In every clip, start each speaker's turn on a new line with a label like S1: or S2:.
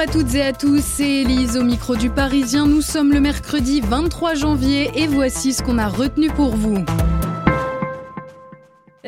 S1: à toutes et à tous, c'est Elise au micro du Parisien. Nous sommes le mercredi 23 janvier et voici ce qu'on a retenu pour vous.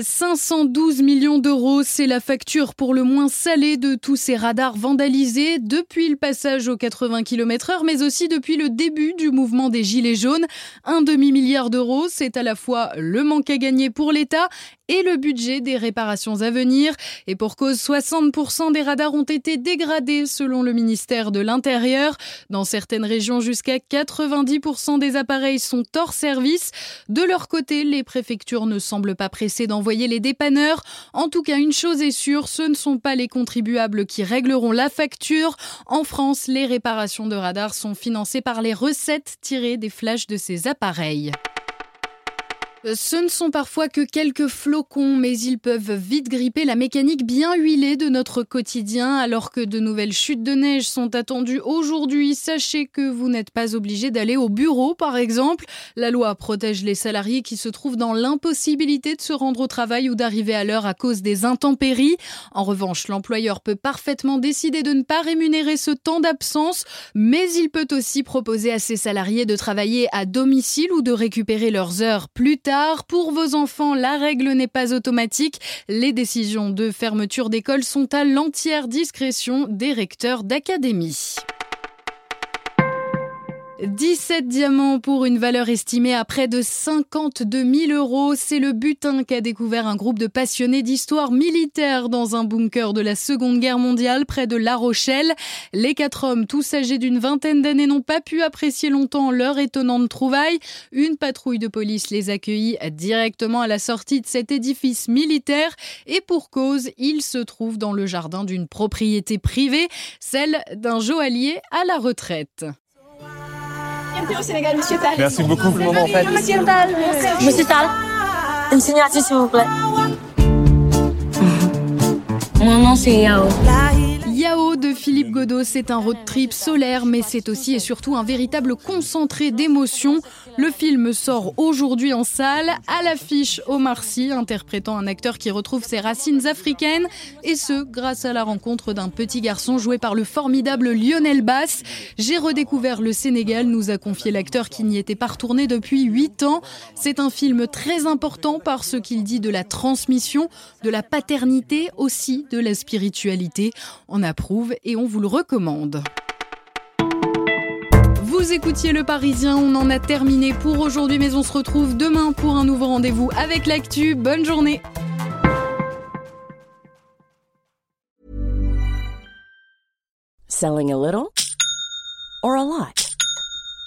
S1: 512 millions d'euros, c'est la facture pour le moins salée de tous ces radars vandalisés depuis le passage aux 80 km heure, mais aussi depuis le début du mouvement des Gilets jaunes. Un demi-milliard d'euros, c'est à la fois le manque à gagner pour l'État et le budget des réparations à venir. Et pour cause, 60% des radars ont été dégradés selon le ministère de l'Intérieur. Dans certaines régions, jusqu'à 90% des appareils sont hors service. De leur côté, les préfectures ne semblent pas pressées d'envoyer les dépanneurs. En tout cas, une chose est sûre, ce ne sont pas les contribuables qui régleront la facture. En France, les réparations de radars sont financées par les recettes tirées des flashs de ces appareils. Ce ne sont parfois que quelques flocons, mais ils peuvent vite gripper la mécanique bien huilée de notre quotidien. Alors que de nouvelles chutes de neige sont attendues aujourd'hui, sachez que vous n'êtes pas obligé d'aller au bureau, par exemple. La loi protège les salariés qui se trouvent dans l'impossibilité de se rendre au travail ou d'arriver à l'heure à cause des intempéries. En revanche, l'employeur peut parfaitement décider de ne pas rémunérer ce temps d'absence, mais il peut aussi proposer à ses salariés de travailler à domicile ou de récupérer leurs heures plus tard pour vos enfants, la règle n'est pas automatique. Les décisions de fermeture d'école sont à l'entière discrétion des recteurs d'académie. 17 diamants pour une valeur estimée à près de 52 000 euros. C'est le butin qu'a découvert un groupe de passionnés d'histoire militaire dans un bunker de la Seconde Guerre mondiale près de La Rochelle. Les quatre hommes, tous âgés d'une vingtaine d'années, n'ont pas pu apprécier longtemps leur étonnante trouvaille. Une patrouille de police les accueillit directement à la sortie de cet édifice militaire et pour cause, ils se trouvent dans le jardin d'une propriété privée, celle d'un joaillier à la retraite.
S2: Bienvenue au Sénégal, monsieur Tal.
S3: Merci beaucoup pour le moment en fait.
S2: Monsieur Tal.
S4: Monsieur Tal, une signature s'il vous plaît. Mon nom c'est Yao.
S1: Yao Philippe Godot, c'est un road trip solaire, mais c'est aussi et surtout un véritable concentré d'émotions. Le film sort aujourd'hui en salle, à l'affiche Omar Sy, interprétant un acteur qui retrouve ses racines africaines, et ce, grâce à la rencontre d'un petit garçon joué par le formidable Lionel Bass. J'ai redécouvert le Sénégal, nous a confié l'acteur qui n'y était pas retourné depuis 8 ans. C'est un film très important par ce qu'il dit de la transmission, de la paternité, aussi de la spiritualité. On approuve et on vous le recommande. Vous écoutiez Le Parisien, on en a terminé pour aujourd'hui, mais on se retrouve demain pour un nouveau rendez-vous avec l'actu. Bonne journée
S5: Selling a little or a lot?